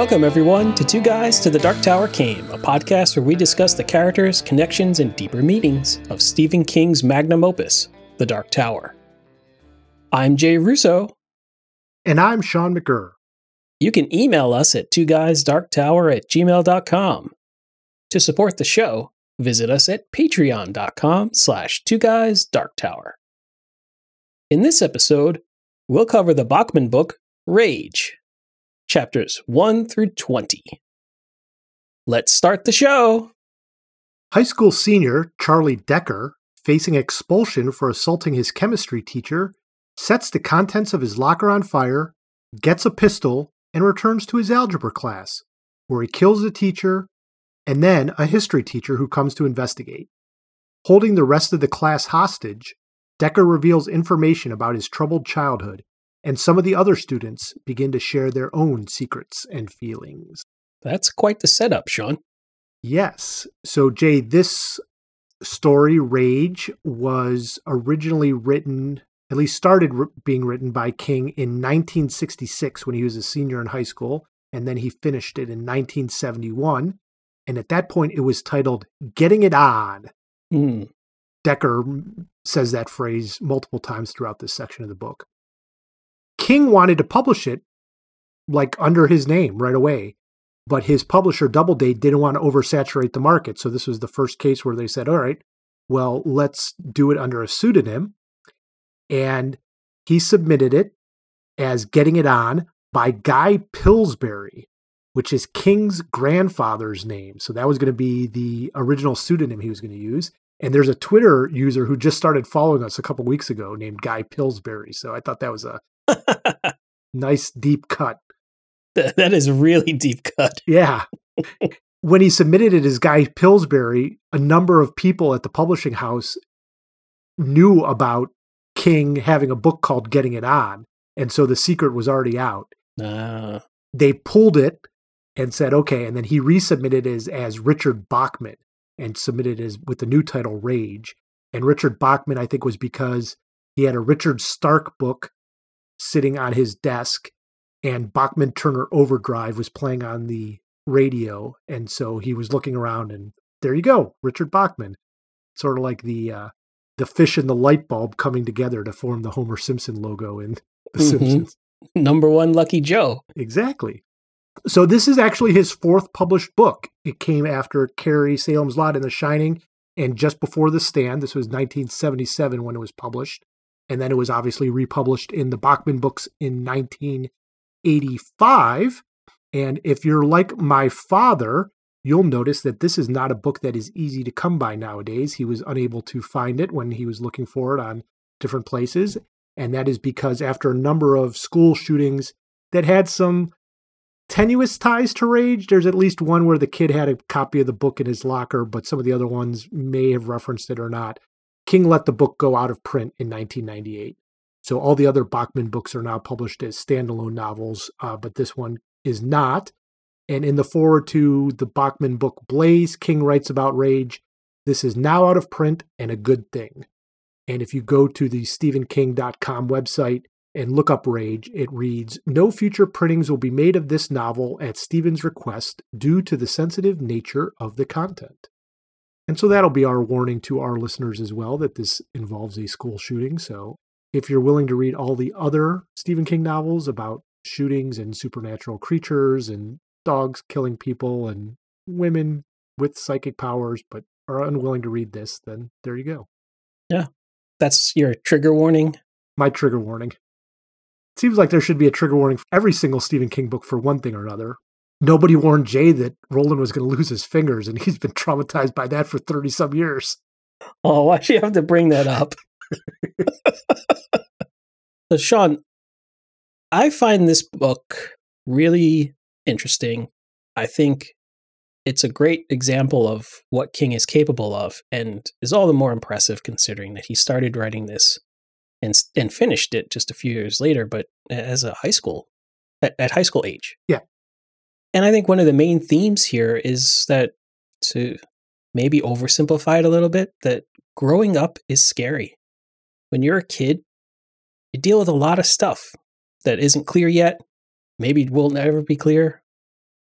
Welcome, everyone, to Two Guys to the Dark Tower Came, a podcast where we discuss the characters, connections, and deeper meanings of Stephen King's magnum opus, The Dark Tower. I'm Jay Russo. And I'm Sean McGurr. You can email us at two guysdarktower at gmail.com. To support the show, visit us at patreon.com slash two guys dark tower. In this episode, we'll cover the Bachman book, Rage, chapters 1 through 20. Let's start the show. High school senior Charlie Decker, facing expulsion for assaulting his chemistry teacher, sets the contents of his locker on fire, gets a pistol, and returns to his algebra class, where he kills the teacher and then a history teacher who comes to investigate. Holding the rest of the class hostage, Decker reveals information about his troubled childhood and some of the other students begin to share their own secrets and feelings. That's quite the setup, Sean. Yes. So, Jay, this story, Rage, was originally written, at least started being written by King in 1966 when he was a senior in high school, and then he finished it in 1971. And at that point, it was titled Getting It On. Mm. Decker says that phrase multiple times throughout this section of the book. King wanted to publish it like under his name right away, but his publisher Doubleday didn't want to oversaturate the market. So this was the first case where they said, "All right, well, let's do it under a pseudonym." And he submitted it as Getting It On by Guy Pillsbury, which is King's grandfather's name. So that was going to be the original pseudonym he was going to use. And there's a Twitter user who just started following us a couple weeks ago named Guy Pillsbury. So I thought that was a nice deep cut. That is really deep cut. Yeah. when he submitted it as Guy Pillsbury, a number of people at the publishing house knew about King having a book called Getting It On. And so the secret was already out. Uh. They pulled it and said, okay. And then he resubmitted as, as Richard Bachman and submitted as with the new title Rage. And Richard Bachman, I think, was because he had a Richard Stark book sitting on his desk and Bachman Turner Overdrive was playing on the radio. And so he was looking around and there you go, Richard Bachman. Sort of like the uh, the fish and the light bulb coming together to form the Homer Simpson logo in The mm-hmm. Simpsons. Number one Lucky Joe. Exactly. So this is actually his fourth published book. It came after Carrie, Salem's Lot, and The Shining, and just before The Stand. This was 1977 when it was published and then it was obviously republished in the Bachman books in 1985. And if you're like my father, you'll notice that this is not a book that is easy to come by nowadays. He was unable to find it when he was looking for it on different places. And that is because after a number of school shootings that had some tenuous ties to rage, there's at least one where the kid had a copy of the book in his locker, but some of the other ones may have referenced it or not. King let the book go out of print in 1998. So all the other Bachman books are now published as standalone novels, uh, but this one is not. And in the foreword to the Bachman book Blaze, King writes about rage. This is now out of print and a good thing. And if you go to the StephenKing.com website and look up Rage, it reads No future printings will be made of this novel at Stephen's request due to the sensitive nature of the content. And so that'll be our warning to our listeners as well that this involves a school shooting. So if you're willing to read all the other Stephen King novels about shootings and supernatural creatures and dogs killing people and women with psychic powers, but are unwilling to read this, then there you go. Yeah. That's your trigger warning. My trigger warning. It seems like there should be a trigger warning for every single Stephen King book for one thing or another nobody warned Jay that Roland was going to lose his fingers, and he's been traumatized by that for 30 some years. Oh, why do you have to bring that up? so, Sean, I find this book really interesting. I think it's a great example of what King is capable of, and is all the more impressive considering that he started writing this and and finished it just a few years later, but as a high school at, at high school age. Yeah, and I think one of the main themes here is that to maybe oversimplify it a little bit, that growing up is scary. When you're a kid, you deal with a lot of stuff that isn't clear yet, maybe will never be clear.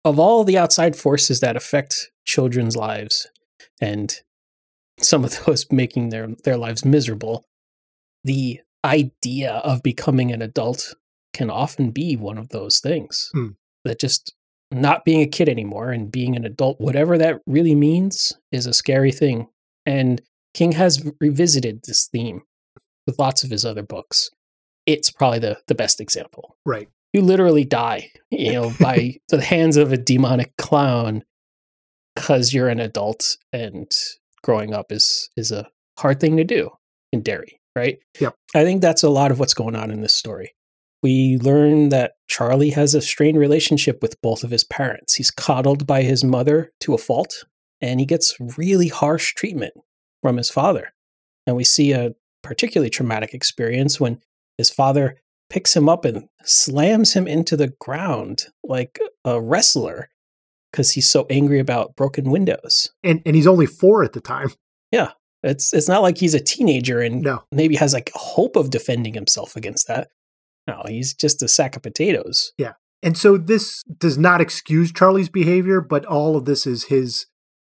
of all the outside forces that affect children's lives and some of those making their, their lives miserable, the idea of becoming an adult can often be one of those things Hmm. that just not being a kid anymore and being an adult, whatever that really means, is a scary thing. And King has revisited this theme with lots of his other books. It's probably the, the best example. Right. You literally die, you know, by the hands of a demonic clown because you're an adult and growing up is is a hard thing to do in Derry, right? Yep. I think that's a lot of what's going on in this story. We learn that Charlie has a strained relationship with both of his parents. He's coddled by his mother to a fault, and he gets really harsh treatment from his father. And we see a particularly traumatic experience when his father picks him up and slams him into the ground like a wrestler because he's so angry about broken windows. And and he's only four at the time. Yeah. It's it's not like he's a teenager and No. maybe has like hope of defending himself against that. No, he's just a sack of potatoes. Yeah. And so this does not excuse Charlie's behavior, but all of this is his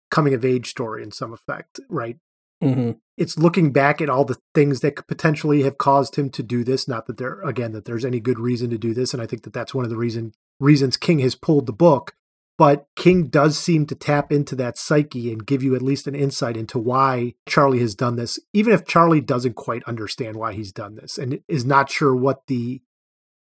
coming of age story in some effect, right? hmm It's looking back at all the things that could potentially have caused him to do this. Not that there, again, that there's any good reason to do this, and I think that that's one of the reason reasons King has pulled the book. But King does seem to tap into that psyche and give you at least an insight into why Charlie has done this, even if Charlie doesn't quite understand why he's done this and is not sure what the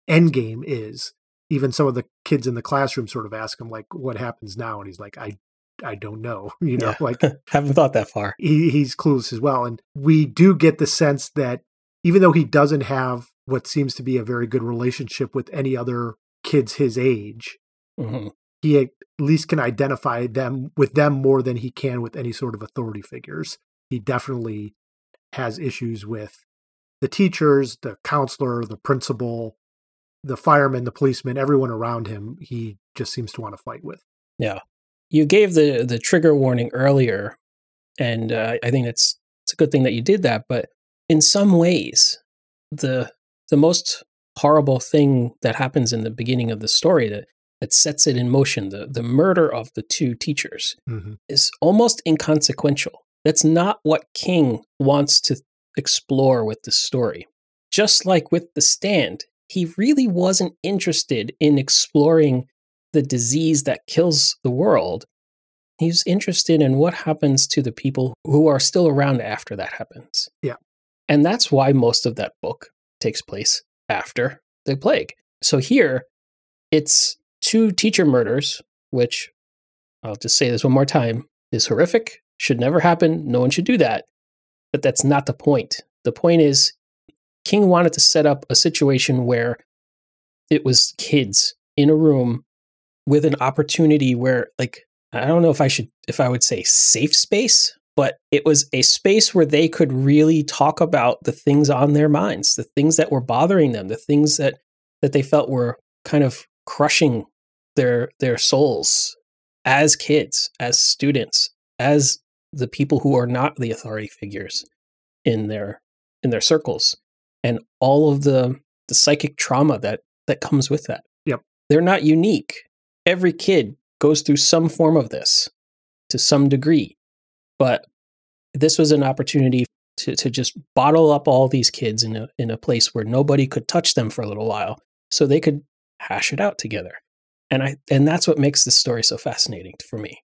end game is. Even some of the kids in the classroom sort of ask him, like, what happens now? And he's like, I I don't know. You know, Yeah. like Haven't thought that far. he, he's clueless as well. And we do get the sense that even though he doesn't have what seems to be a very good relationship with any other kids his age, hmm he at least can identify them with them more than he can with any sort of authority figures. He definitely has issues with the teachers, the counselor, the principal, the fireman, the policeman, everyone around him. He just seems to want to fight with. Yeah, you gave the the trigger warning earlier, and uh, I think it's it's a good thing that you did that. But in some ways, the the most horrible thing that happens in the beginning of the story that that sets it in motion, the the murder of the two teachers, Mm-hmm. is almost inconsequential. That's not what King wants to explore with the story. Just like with The Stand, he really wasn't interested in exploring the disease that kills the world. He's interested in what happens to the people who are still around after that happens. Yeah. And that's why most of that book takes place after the plague. So here, it's two teacher murders, which I'll just say this one more time, is horrific, should never happen. No one should do that. But that's not the point. The point is, King wanted to set up a situation where it was kids in a room with an opportunity where, like, I don't know if I should, if I would say safe space, but it was a space where they could really talk about the things on their minds, the things that were bothering them, the things that that they felt were kind of crushing their their souls as kids, as students, as the people who are not the authority figures in their in their circles and all of the the psychic trauma that that comes with that. Yep. They're not unique. Every kid goes through some form of this to some degree. But this was an opportunity to, to just bottle up all these kids in a in a place where nobody could touch them for a little while so they could hash it out together. And I and that's what makes this story so fascinating for me.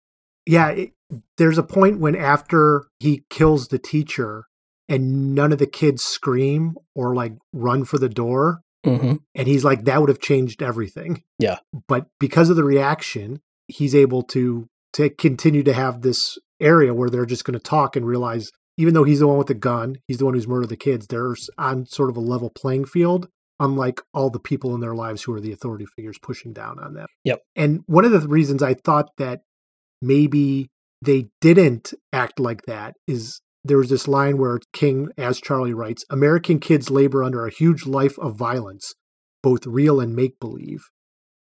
yeah, it, there's a point when after he kills the teacher and none of the kids scream or like run for the door, hmm and he's like, that would have changed everything. Yeah. But because of the reaction, he's able to to continue to have this area where they're just going to talk and realize, even though he's the one with the gun, he's the one who's murdered the kids. They're on sort of a level playing field, unlike all the people in their lives who are the authority figures pushing down on them. Yep. And one of the reasons I thought that maybe they didn't act like that is there was this line where King, as Charlie writes, American kids labor under a huge life of violence, both real and make believe.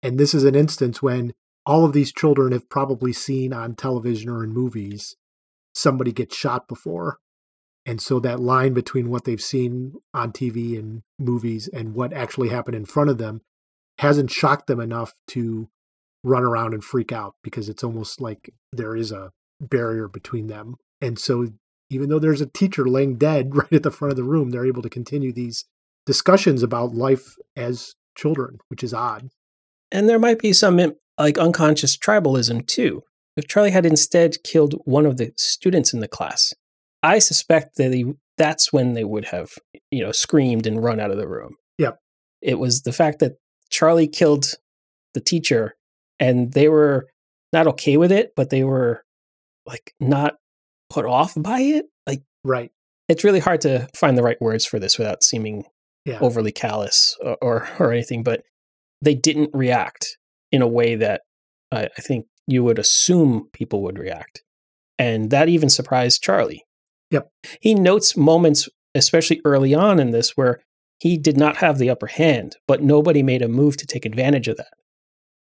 And this is an instance when all of these children have probably seen on television or in movies somebody get shot before. And so that line between what they've seen on TV and movies and what actually happened in front of them hasn't shocked them enough to run around and freak out because it's almost like there is a barrier between them. And so even though there's a teacher laying dead right at the front of the room, they're able to continue these discussions about life as children, which is odd. And there might be some um, like unconscious tribalism too. If Charlie had instead killed one of the students in the class, I suspect that he, that's when they would have, you know, screamed and run out of the room. Yep. It was the fact that Charlie killed the teacher and they were not okay with it, but they were like not put off by it. Like right. It's really hard to find the right words for this without seeming yeah. overly callous or, or, or anything, but they didn't react in a way that I, I think you would assume people would react. And that even surprised Charlie. Yep. He notes moments, especially early on in this, where he did not have the upper hand, but nobody made a move to take advantage of that.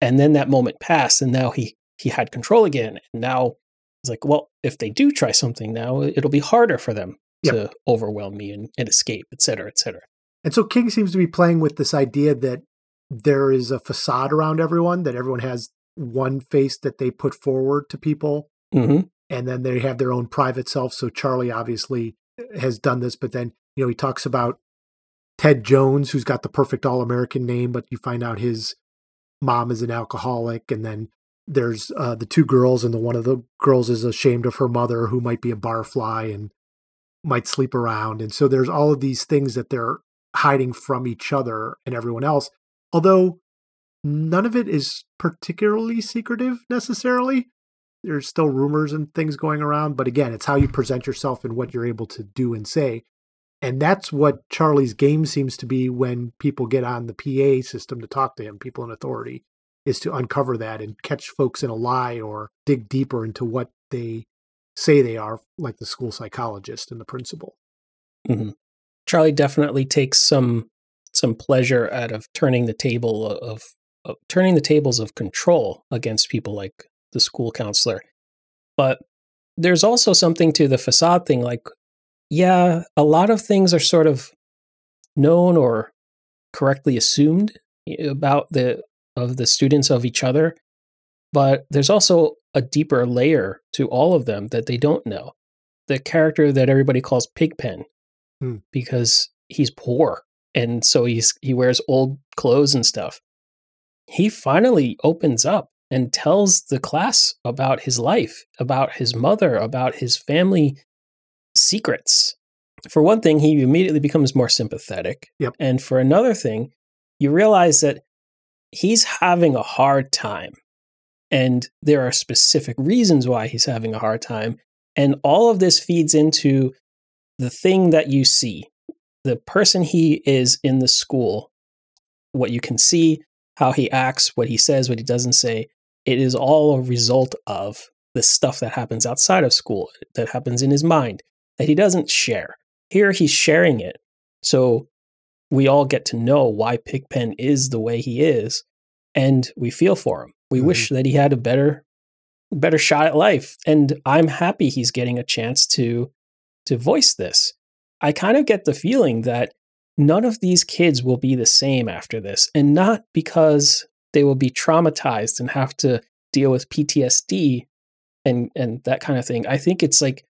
And then that moment passed, and now he he had control again. And now it's like, well, if they do try something now, it'll be harder for them yep. to overwhelm me and, and escape, et cetera, et cetera. And so King seems to be playing with this idea that there is a facade around everyone, that everyone has one face that they put forward to people. Mm-hmm. And then they have their own private self. So Charlie obviously has done this, but then, you know, he talks about Ted Jones, who's got the perfect All American name, but you find out his mom is an alcoholic. And then there's uh, the two girls, and the one of the girls is ashamed of her mother, who might be a barfly and might sleep around. And so there's all of these things that they're hiding from each other and everyone else. Although none of it is particularly secretive necessarily. There's still rumors and things going around, but again, it's how you present yourself and what you're able to do and say. And that's what Charlie's game seems to be when people get on the PA system to talk to him, people in authority, is to uncover that and catch folks in a lie or dig deeper into what they say they are, like the school psychologist and the principal. Mm-hmm. Charlie definitely takes some some pleasure out of turning the table of, of turning the tables of control against people like the school counselor. But there's also something to the facade thing like yeah, a lot of things are sort of known or correctly assumed about the of the students of each other, but there's also a deeper layer to all of them that they don't know. The character that everybody calls Pigpen, hmm. because he's poor and so he's he wears old clothes and stuff. He finally opens up and tells the class about his life, about his mother, about his family secrets. For one thing, he immediately becomes more sympathetic. Yep. And for another thing, you realize that he's having a hard time. And there are specific reasons why he's having a hard time. And all of this feeds into the thing that you see, the person he is in the school, what you can see, how he acts, what he says, what he doesn't say. It is all a result of the stuff that happens outside of school, that happens in his mind, that he doesn't share. Here he's sharing it. So we all get to know why Pigpen is the way he is, and we feel for him. We mm-hmm. wish that he had a better better shot at life. And I'm happy he's getting a chance to to voice this. I kind of get the feeling that none of these kids will be the same after this, and not because they will be traumatized and have to deal with PTSD and and that kind of thing. I think it's like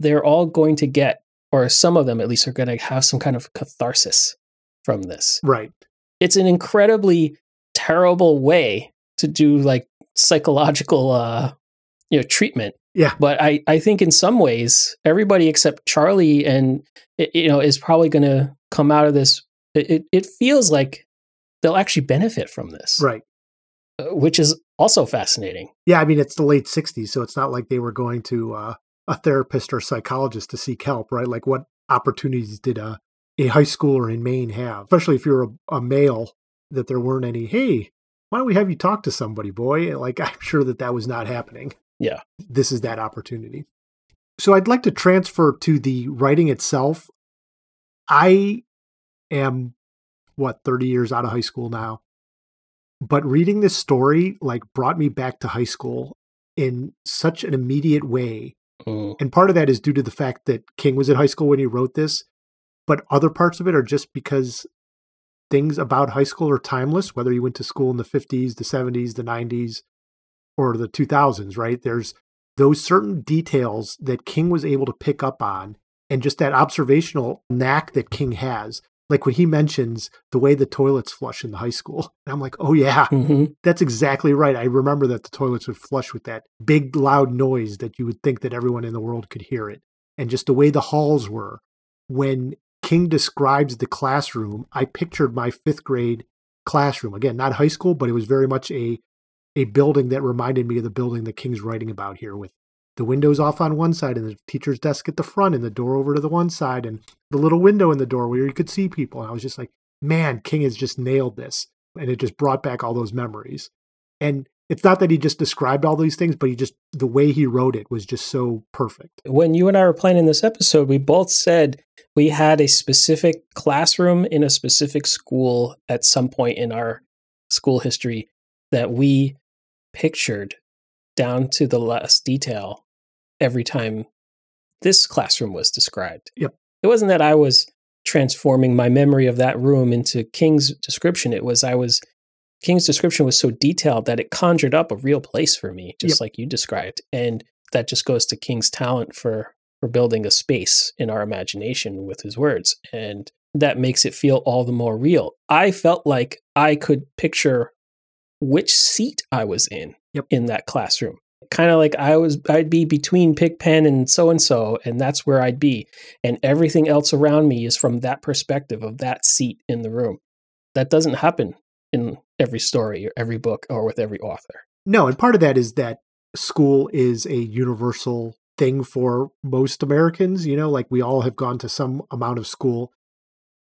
they're all going to get or some of them at least are going to have some kind of catharsis from this. Right. It's an incredibly terrible way to do like psychological uh you know treatment yeah. But I, I think in some ways, everybody except Charlie and, you know, is probably going to come out of this. It, it, it, feels like they'll actually benefit from this. Right. Uh, which is also fascinating. Yeah. I mean, it's the late 60s. So it's not like they were going to uh, a therapist or psychologist to seek help, right? Like what opportunities did a, a high schooler in Maine have, especially if you're a, a male, that there weren't any, hey, why don't we have you talk to somebody, boy? Like, I'm sure that that was not happening. Yeah. This is that opportunity. So I'd like to transfer to the writing itself. I am what 30 years out of high school now. But reading this story like brought me back to high school in such an immediate way. Mm. And part of that is due to the fact that King was in high school when he wrote this, but other parts of it are just because things about high school are timeless, whether you went to school in the 50s, the 70s, the 90s, or the 2000s, right? There's those certain details that King was able to pick up on and just that observational knack that King has. Like when he mentions the way the toilets flush in the high school, and I'm like, oh yeah, hmm that's exactly right. I remember that the toilets would flush with that big loud noise that you would think that everyone in the world could hear it. And just the way the halls were. When King describes the classroom, I pictured my fifth grade classroom. Again, not high school, but it was very much a a building that reminded me of the building that King's writing about here with the windows off on one side and the teacher's desk at the front and the door over to the one side and the little window in the door where you could see people. And I was just like, man, King has just nailed this. And it just brought back all those memories. And it's not that he just described all these things, but he just, the way he wrote it was just so perfect. When you and I were planning this episode, we both said we had a specific classroom in a specific school at some point in our school history that we pictured down to the last detail every time this classroom was described. Yep. It wasn't that I was transforming my memory of that room into King's description. It was I was King's description was so detailed that it conjured up a real place for me, just Yep. like you described. And that just goes to King's talent for for building a space in our imagination with his words. And that makes it feel all the more real. I felt like I could picture which seat I was in Yep. in that classroom. Kind of like I was I'd be between Pigpen and so and so and that's where I'd be and everything else around me is from that perspective of that seat in the room. That doesn't happen in every story or every book or with every author. No, and part of that is that school is a universal thing for most Americans. You know, like we all have gone to some amount of school.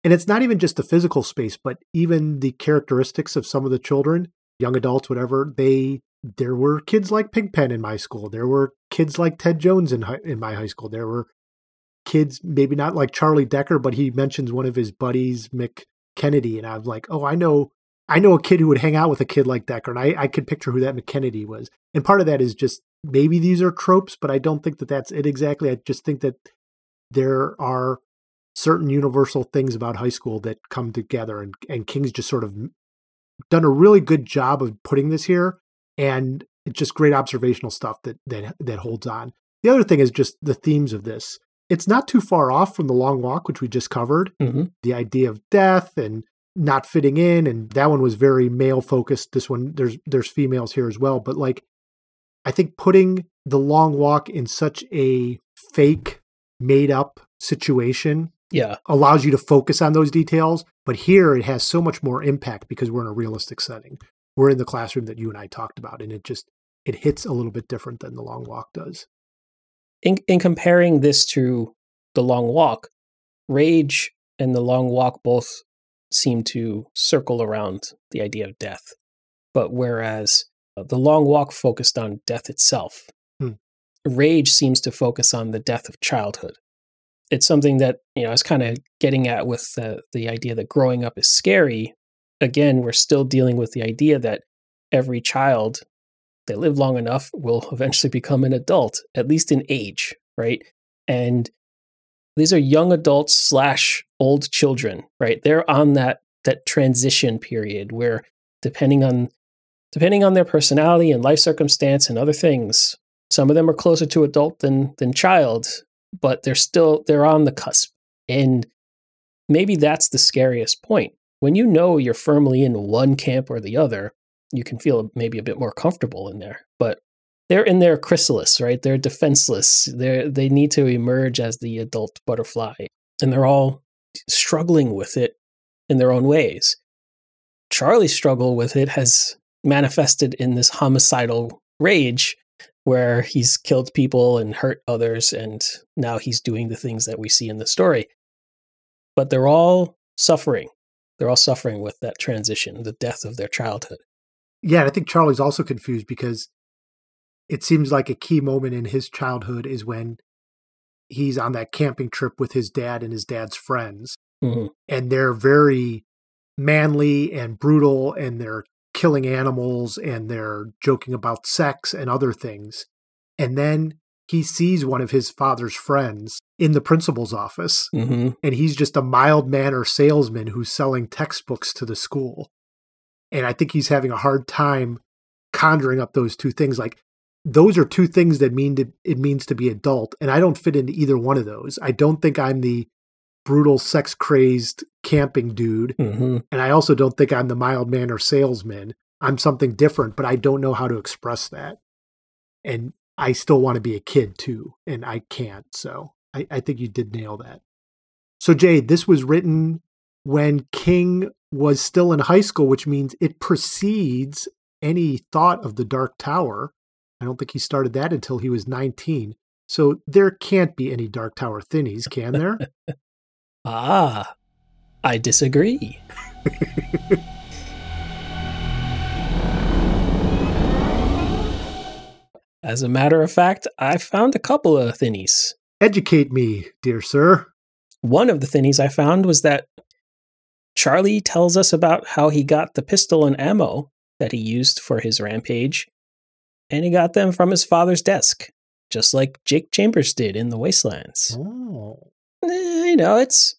And it's not even just the physical space, but even the characteristics of some of the children, young adults, whatever, they there were kids like Pigpen in my school. There were kids like Ted Jones in in my high school. There were kids, maybe not like Charlie Decker, but he mentions one of his buddies, Mick Kennedy, and I'm like, oh, I know, I know a kid who would hang out with a kid like Decker, and I, I could picture who that Mick Kennedy was. And part of that is just maybe these are tropes, but I don't think that that's it exactly. I just think that there are certain universal things about high school that come together, and and King's just sort of done a really good job of putting this here, and it's just great observational stuff that that that holds on. The other thing is just the themes of this. It's not too far off from the long walk, which we just covered. hmm The idea of death and not fitting in, and that one was very male focused. This one, there's there's females here as well, but like, I think putting the long walk in such a fake, made up situation Yeah. allows you to focus on those details. But here it has so much more impact because we're in a realistic setting. We're in the classroom that you and I talked about, and it just it hits a little bit different than the long walk does. In in comparing this to the long walk, rage and the long walk both seem to circle around the idea of death. But whereas uh, the long walk focused on death itself, Hmm. rage seems to focus on the death of childhood. It's something that you know I was kind of getting at with the the idea that growing up is scary. Again, we're still dealing with the idea that every child they live long enough will eventually become an adult, at least in age, right? And these are young adults slash old children, right? They're on that that transition period where depending on depending on their personality and life circumstance and other things, some of them are closer to adult than than child, but they're still they're on the cusp. And maybe that's the scariest point. When you know you're firmly in one camp or the other, you can feel maybe a bit more comfortable in there. But they're in their chrysalis, right? They're defenseless. They they need to emerge as the adult butterfly, and they're all struggling with it in their own ways. Charlie's struggle with it has manifested in this homicidal rage where he's killed people and hurt others and now he's doing the things that we see in the story. But they're all suffering. They're all suffering with that transition, the death of their childhood. Yeah, and I think Charlie's also confused because it seems like a key moment in his childhood is when he's on that camping trip with his dad and his dad's friends. Mhm. And they're very manly and brutal and they're killing animals and they're joking about sex and other things. And then he sees one of his father's friends in the principal's office, hmm and he's just a mild manner salesman who's selling textbooks to the school. And I think he's having a hard time conjuring up those two things. Like those are two things that mean to, it means to be adult, and I don't fit into either one of those. I don't think I'm the brutal, sex crazed camping dude, hmm and I also don't think I'm the mild manner salesman. I'm something different, but I don't know how to express that. And I still want to be a kid too, and I can't. So I, I think you did nail that. So, Jay, this was written when King was still in high school, which means it precedes any thought of the Dark Tower. I don't think he started that until he was 19. So there can't be any Dark Tower thinnies, can there? Ah, I disagree. As a matter of fact, I found a couple of thinnies. Educate me, dear sir. One of the thinnies I found was that Charlie tells us about how he got the pistol and ammo that he used for his rampage, and he got them from his father's desk, just like Jake Chambers did in the Wastelands. Oh. Eh, you know, it's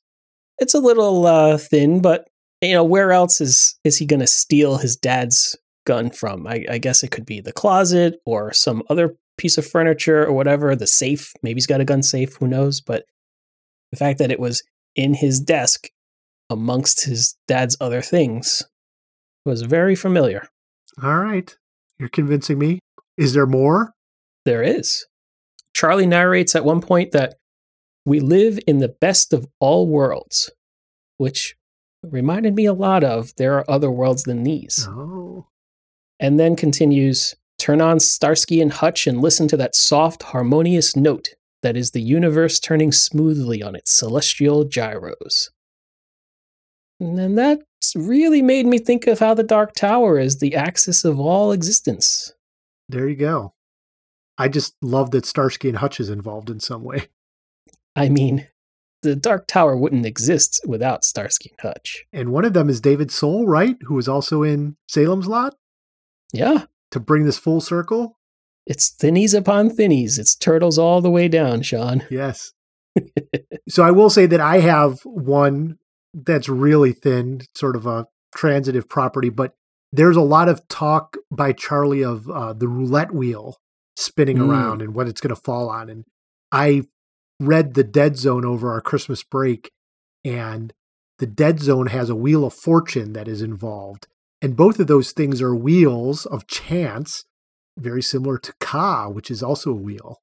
it's a little uh, thin, but you know, where else is is he going to steal his dad's gun from? I, I guess it could be the closet or some other piece of furniture or whatever. The safe, maybe he's got a gun safe. Who knows? But the fact that it was in his desk amongst his dad's other things was very familiar. All right. You're convincing me. Is there more? There is. Charlie narrates at one point that we live in the best of all worlds, which reminded me a lot of there are other worlds than these. Oh. And then continues turn on Starsky and Hutch and listen to that soft, harmonious note that is the universe turning smoothly on its celestial gyros. And that really made me think of how the Dark Tower is the axis of all existence. There you go. I just love that Starsky and Hutch is involved in some way. I mean, the Dark Tower wouldn't exist without Starsky and Hutch. And one of them is David Soul, right? Who was also in Salem's Lot Yeah, to bring this full circle. it's thinnies upon thinnies. It's turtles all the way down, Sean. Yes. so I will say that I have one that's really thin, sort of a transitive property, but there's a lot of talk by Charlie of uh, the roulette wheel spinning Mm. around and what it's going to fall on. And I read the Dead Zone over our Christmas break, and the Dead Zone has a wheel of fortune that is involved. And both of those things are wheels of chance, very similar to Ka, which is also a wheel.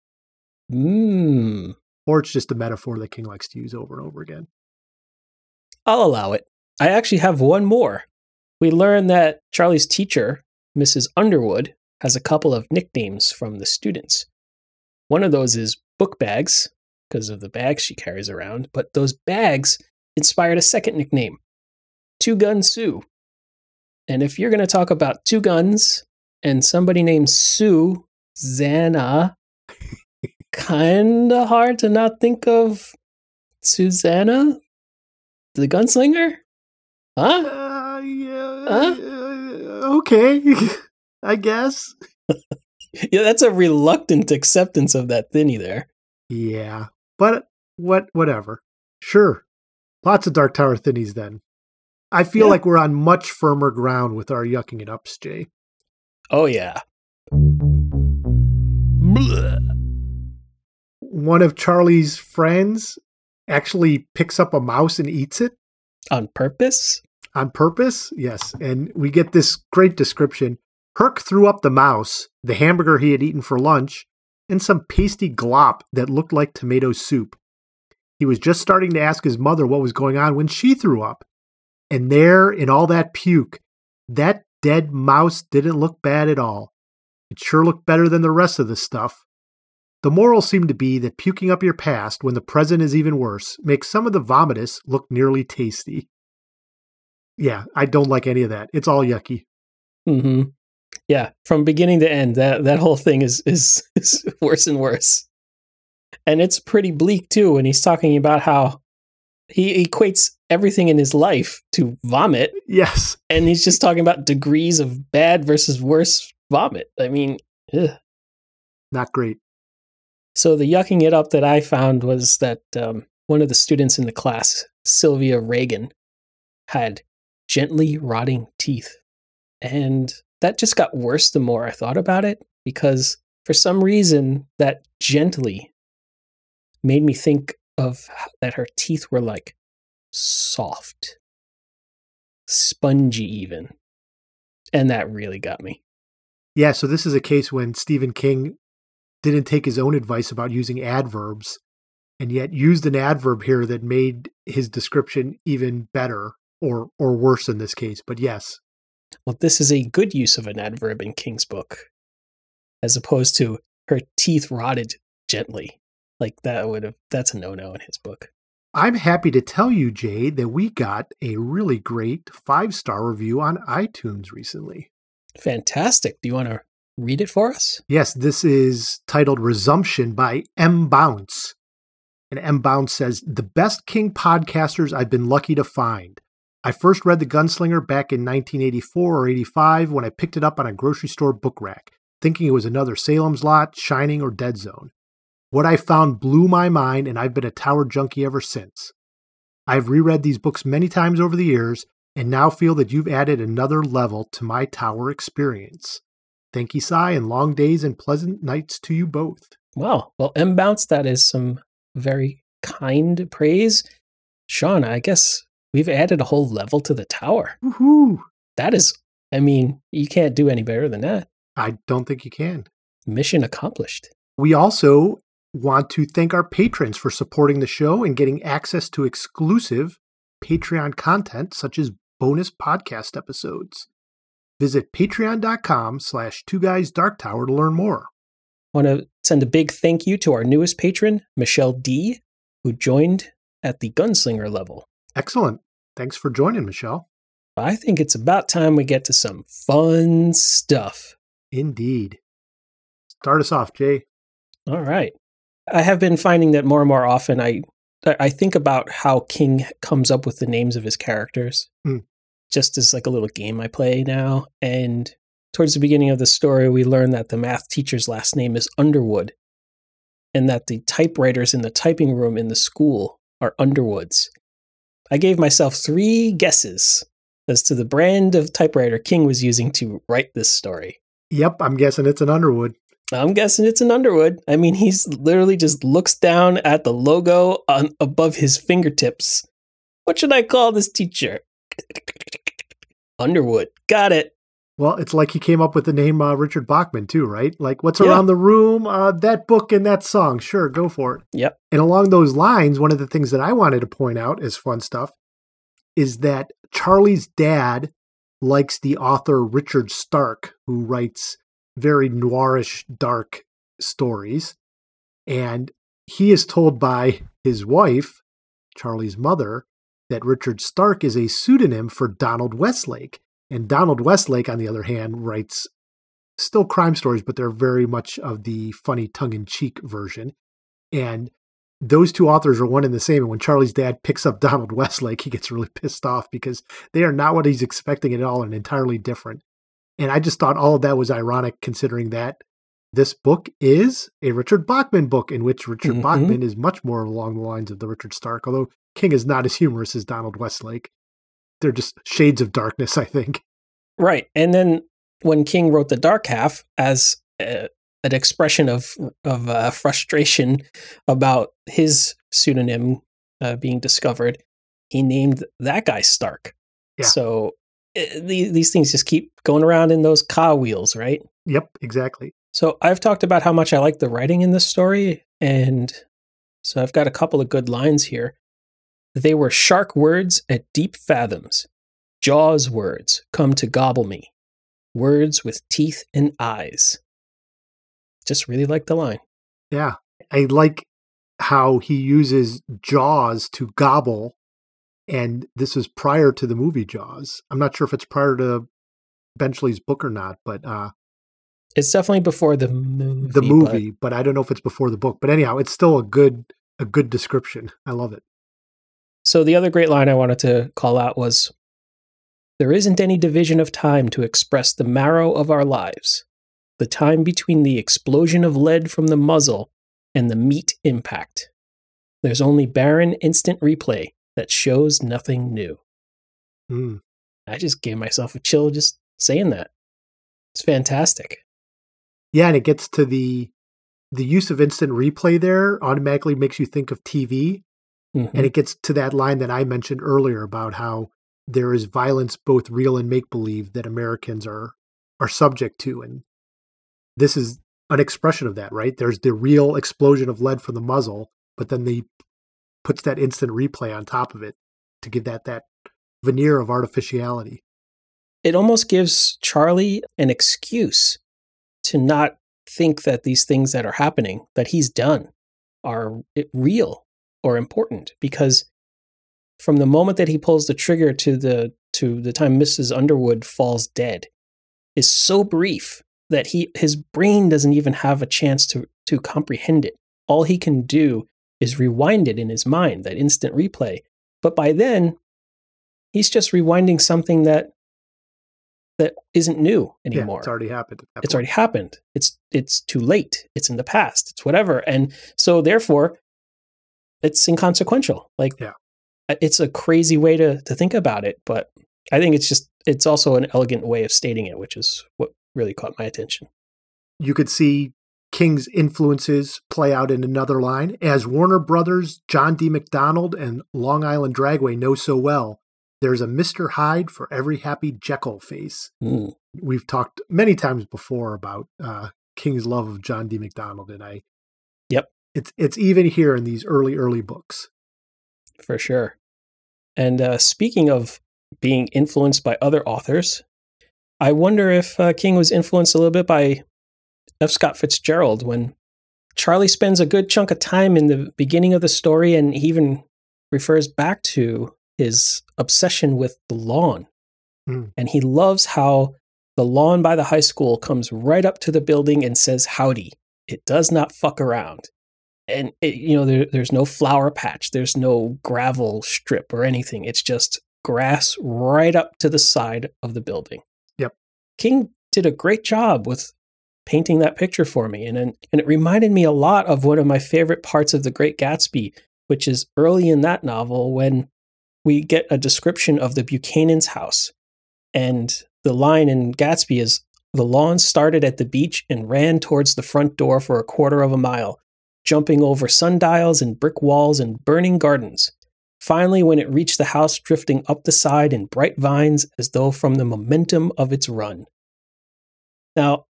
Mmm. Or it's just a metaphor that King likes to use over and over again. I'll allow it. I actually have one more. We learn that Charlie's teacher, Mrs. Underwood, has a couple of nicknames from the students. One of those is book bags, because of the bags she carries around, but those bags inspired a second nickname, Two Gun Sue. And if you're going to talk about two guns and somebody named Sue Zana, kind of hard to not think of Susannah, the gunslinger? Huh? Uh, yeah. Huh? uh, okay. I guess. Yeah, that's a reluctant acceptance of that thinny there. Yeah. But what whatever. Sure. Lots of Dark Tower thinnies then. I feel Yeah. like we're on much firmer ground with our yucking it ups, Jay. Oh, yeah. Bleh. One of Charlie's friends actually picks up a mouse and eats it On purpose? on purpose. Yes. And we get this great description. Herc threw up the mouse, the hamburger he had eaten for lunch, and some pasty glop that looked like tomato soup. He was just starting to ask his mother what was going on when she threw up. And there, in all that puke, that dead mouse didn't look bad at all. It sure looked better than the rest of the stuff. The moral seemed to be that puking up your past when the present is even worse makes some of the vomitus look nearly tasty. Yeah, I don't like any of that. It's all yucky. hmm Yeah, from beginning to end, that, that whole thing is, is, is worse and worse. And it's pretty bleak, too, when he's talking about how he equates everything in his life to vomit. Yes. And he's just talking about degrees of bad versus worse vomit. I mean, ugh. Not great. So the yucking it up that I found was that um, one of the students in the class, Sylvia Reagan, had gently rotting teeth. And that just got worse the more I thought about it because for some reason that gently made me think of that her teeth were like soft, spongy even. And that really got me. Yeah, so this is a case when Stephen King didn't take his own advice about using adverbs and yet used an adverb here that made his description even better or or worse in this case. But yes. Well, this is a good use of an adverb in King's book as opposed to her teeth rotted gently. Like that would have that's a no-no in his book. I'm happy to tell you, Jay, that we got a really great five star review on iTunes recently. Fantastic. Do you want to read it for us? Yes, this is titled Resumption by M. Bounce. And M. Bounce says, The best King podcasters I've been lucky to find. I first read The Gunslinger back in 1984 or 85 when I picked it up on a grocery store book rack, thinking it was another Salem's Lot, Shining, or Dead Zone. What I found blew my mind, and I've been a Tower junkie ever since. I've reread these books many times over the years, and now feel that you've added another level to my Tower experience. Thank you, Cy, and long days and pleasant nights to you both. Wow. Well, M Bounce, that is some very kind praise. Sean, I guess we've added a whole level to the tower. Woohoo! That is, I mean, you can't do any better than that. I don't think you can. Mission accomplished. We also want to thank our patrons for supporting the show and getting access to exclusive Patreon content such as bonus podcast episodes. Visit patreon.com slash two guys dark tower to learn more. I want to send a big thank you to our newest patron, Michelle D, who joined at the gunslinger level. Excellent. Thanks for joining, Michelle. I think it's about time we get to some fun stuff. Indeed. Start us off, Jay. All right. I have been finding that more and more often I I think about how King comes up with the names of his characters. Mm. Just as like a little game I play now. And towards the beginning of the story, we learn that the math teacher's last name is Underwood. And that the typewriters in the typing room in the school are Underwoods. I gave myself three guesses as to the brand of typewriter King was using to write this story. Yep, I'm guessing it's an Underwood. I'm guessing it's an Underwood. I mean, he's literally just looks down at the logo on above his fingertips. What should I call this teacher? Underwood. Got it. Well, it's like he came up with the name uh, Richard Bachman too, right? Like, what's Yeah. around the room? Uh, that book and that song. Sure, go for it. Yep. And along those lines, one of the things that I wanted to point out as fun stuff is that Charlie's dad likes the author Richard Stark, who writes very noirish, dark stories. And he is told by his wife, Charlie's mother, that Richard Stark is a pseudonym for Donald Westlake. And Donald Westlake, on the other hand, writes still crime stories, but they're very much of the funny tongue in cheek version. And those two authors are one and the same. And when Charlie's dad picks up Donald Westlake, he gets really pissed off because they are not what he's expecting at all and entirely different. And I just thought all of that was ironic considering that this book is a Richard Bachman book in which Richard Mhm. Bachman is much more along the lines of the Richard Stark, although King is not as humorous as Donald Westlake. They're just shades of darkness, I think. Right. And then when King wrote the Dark Half as uh, an expression of of uh, frustration about his pseudonym uh, being discovered, he named that guy Stark. Yeah. So Eh, these these things just keep going around in those ka wheels, right? Yep, exactly. So I've talked about how much I like the writing in this story, and so I've got a couple of good lines here. They were shark words at deep fathoms, jaws words come to gobble me, words with teeth and eyes. Just really like the line. Yeah. I like how he uses Jaws to gobble. And this is prior to the movie Jaws. I'm not sure if it's prior to Benchley's book or not, but uh, It's definitely before the movie. the but- movie, but I don't know if it's before the book. But anyhow, it's still a good a good description. I love it. So the other great line I wanted to call out was There isn't any division of time to express the marrow of our lives. The time between the explosion of lead from the muzzle and the meat impact. There's only barren instant replay that shows nothing new. Mm. I just gave myself a chill just saying that. It's fantastic. Yeah, and it gets to the the use of instant replay there automatically makes you think of TV. Mhm. And it gets to that line that I mentioned earlier about how there is violence both real and make believe that Americans are are subject to. And this is an expression of that, right? There's the real explosion of lead from the muzzle, but then the puts that instant replay on top of it to give that that veneer of artificiality. it almost gives Charlie an excuse to not think that these things that are happening that he's done are real or important because from the moment that he pulls the trigger to the to the time Mrs. Underwood falls dead is so brief that he his brain doesn't even have a chance to to comprehend it. All he can do is rewinded in his mind, that instant replay. But by then, he's just rewinding something that that isn't new Yeah, anymore it's already happened. it's point. already happened it's it's too late it's in the past it's whatever and so therefore it's inconsequential like Yeah. uh, it's a crazy way to to think about it but i think it's just it's also an elegant way of stating it which is what really caught my attention you could see King's influences play out in another line. As Warner Brothers, John D. MacDonald, and Long Island Dragway know so well, there's a Mr. Hyde for every happy Jekyll face. Mm, We've talked many times before about uh, King's love of John D. MacDonald, and I. Yep. It's it's even here in these early early books. for sure and uh, speaking of being influenced by other authors i wonder if uh, king was influenced a little bit by f scott fitzgerald when Charlie spends a good chunk of time in the beginning of the story, and he even refers back to his obsession with the lawn. Mm. And he loves how the lawn by the high school comes right up to the building and says, Howdy. It does not fuck around. And, it, you know, there, there's no flower patch, there's no gravel strip or anything. It's just grass right up to the side of the building. Yep. King did a great job with painting that picture for me. And, and it reminded me a lot of one of my favorite parts of The Great Gatsby, which is early in that novel when we get a description of the Buchanan's house. And the line in Gatsby is the lawn started at the beach and ran towards the front door for a quarter of a mile, jumping over sundials and brick walls and burning gardens. Finally, when it reached the house, drifting up the side in bright vines as though from the momentum of its run. Now,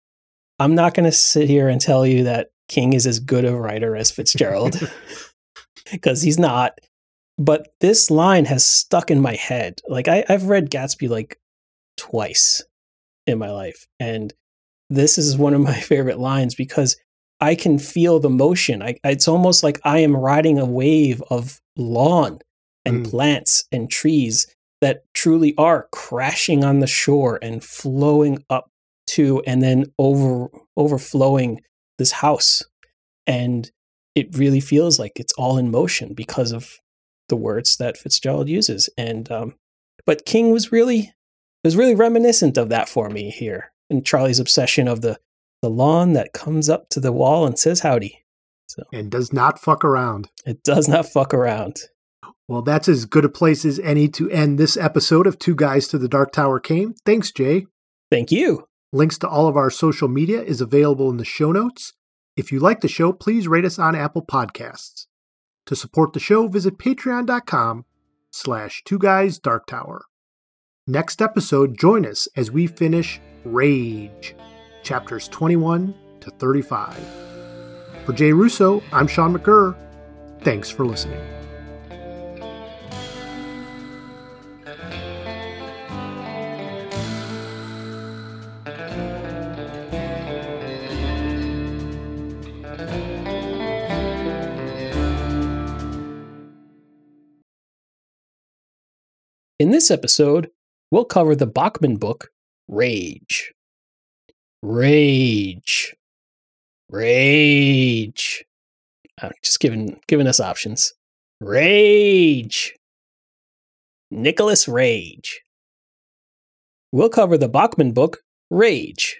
I'm not going to sit here and tell you that King is as good a writer as Fitzgerald, because he's not. But this line has stuck in my head. Like, I, I've read Gatsby like twice in my life. And this is one of my favorite lines because I can feel the motion. I, it's almost like I am riding a wave of lawn and Mm. plants and trees that truly are crashing on the shore and flowing up to and then over overflowing this house. And it really feels like it's all in motion because of the words that Fitzgerald uses. And um, but King was really was really reminiscent of that for me here. And Charlie's obsession of the the lawn that comes up to the wall and says howdy. So and does not fuck around. it does not fuck around. Well, that's as good a place as any to end this episode of Two Guys to the Dark Tower came. Thanks, Jay. Thank you. Links to all of our social media is available in the show notes. If you like the show, please rate us on Apple Podcasts. To support the show, visit patreon.com slash two guys dark tower. Next episode, join us as we finish Rage, chapters 21 to 35. For Jay Russo, I'm Sean McGurr. Thanks for listening. In this episode, we'll cover the Bachman book, Rage. Rage. Rage. Uh, just giving giving us options. Rage. Nicholas Rage. We'll cover the Bachman book, Rage.